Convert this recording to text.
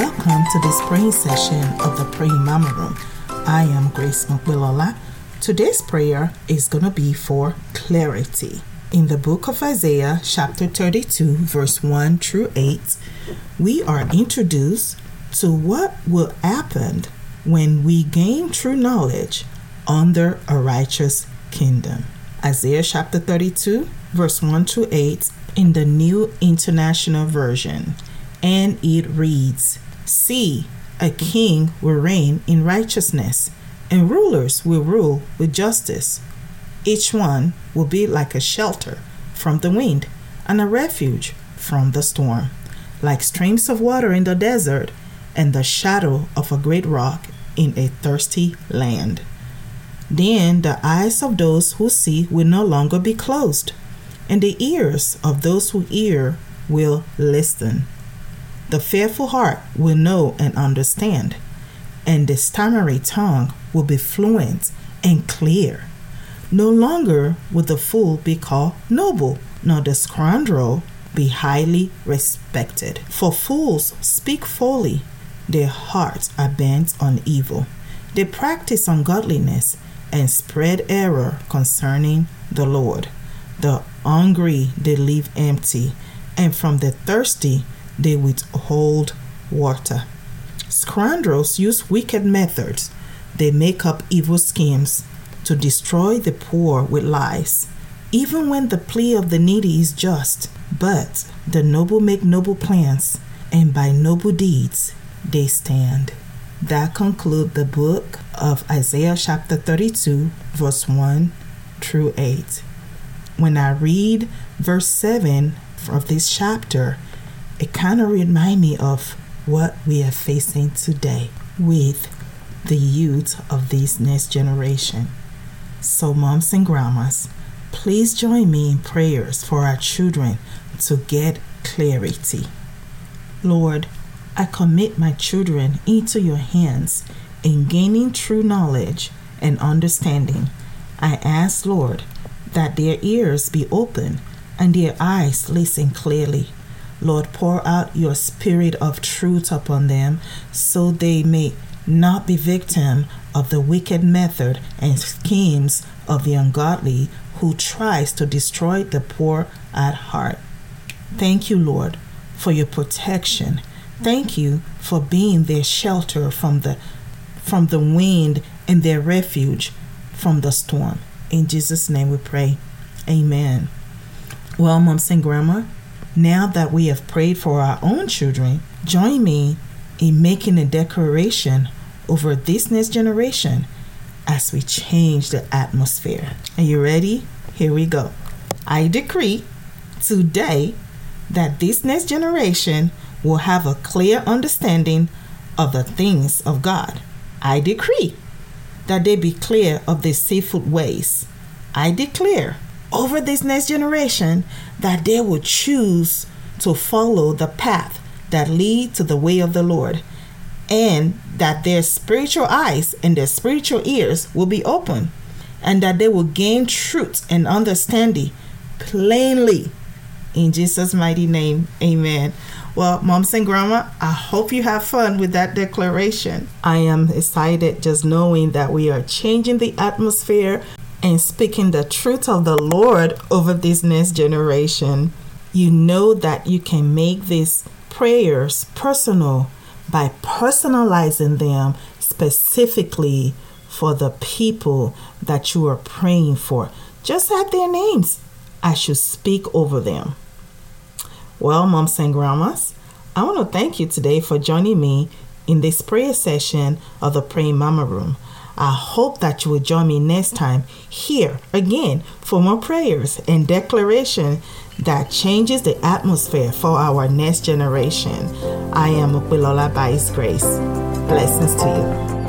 Welcome to this praying session of the Praying Mama Room. I am Grace Mopelola. Today's prayer is going to be for clarity. In the book of Isaiah, chapter 32, verse 1 through 8, we are introduced to what will happen when we gain true knowledge under a righteous kingdom. Isaiah chapter 32, verse 1 through 8 in the New International Version. And it reads See, a king will reign in righteousness, and rulers will rule with justice. Each one will be like a shelter from the wind and a refuge from the storm, like streams of water in the desert and the shadow of a great rock in a thirsty land. Then the eyes of those who see will no longer be closed, and the ears of those who hear will listen. The fearful heart will know and understand, and the stammering tongue will be fluent and clear. No longer will the fool be called noble, nor the scoundrel be highly respected. For fools speak folly, their hearts are bent on evil. They practice ungodliness and spread error concerning the Lord. The hungry they leave empty, and from the thirsty they withhold water. Scoundrels use wicked methods. They make up evil schemes to destroy the poor with lies, even when the plea of the needy is just. But the noble make noble plans, and by noble deeds they stand. That concludes the book of Isaiah chapter 32, verse 1 through 8. When I read verse 7 of this chapter, it kind of reminds me of what we are facing today with the youth of this next generation. So, moms and grandmas, please join me in prayers for our children to get clarity. Lord, I commit my children into your hands in gaining true knowledge and understanding. I ask, Lord, that their ears be open and their eyes listen clearly. Lord, pour out your spirit of truth upon them so they may not be victim of the wicked method and schemes of the ungodly who tries to destroy the poor at heart. Thank you, Lord, for your protection Thank you for being their shelter from the from the wind and their refuge from the storm. In Jesus' name we pray. Amen. Well, moms and grandma, now that we have prayed for our own children, join me in making a declaration over this next generation as we change the atmosphere. Are you ready? Here we go. I decree today that this next generation will have a clear understanding of the things of God. I decree that they be clear of their sinful ways. I declare over this next generation that they will choose to follow the path that lead to the way of the Lord and that their spiritual eyes and their spiritual ears will be open and that they will gain truth and understanding plainly. In Jesus mighty name amen. Well, moms and grandma, I hope you have fun with that declaration. I am excited just knowing that we are changing the atmosphere and speaking the truth of the Lord over this next generation. You know that you can make these prayers personal by personalizing them specifically for the people that you are praying for. Just add their names. I should speak over them. Well, moms and grandmas, I want to thank you today for joining me in this prayer session of the Praying Mama Room. I hope that you will join me next time here again for more prayers and declaration that changes the atmosphere for our next generation. I am Mopelola by His grace. Blessings to you.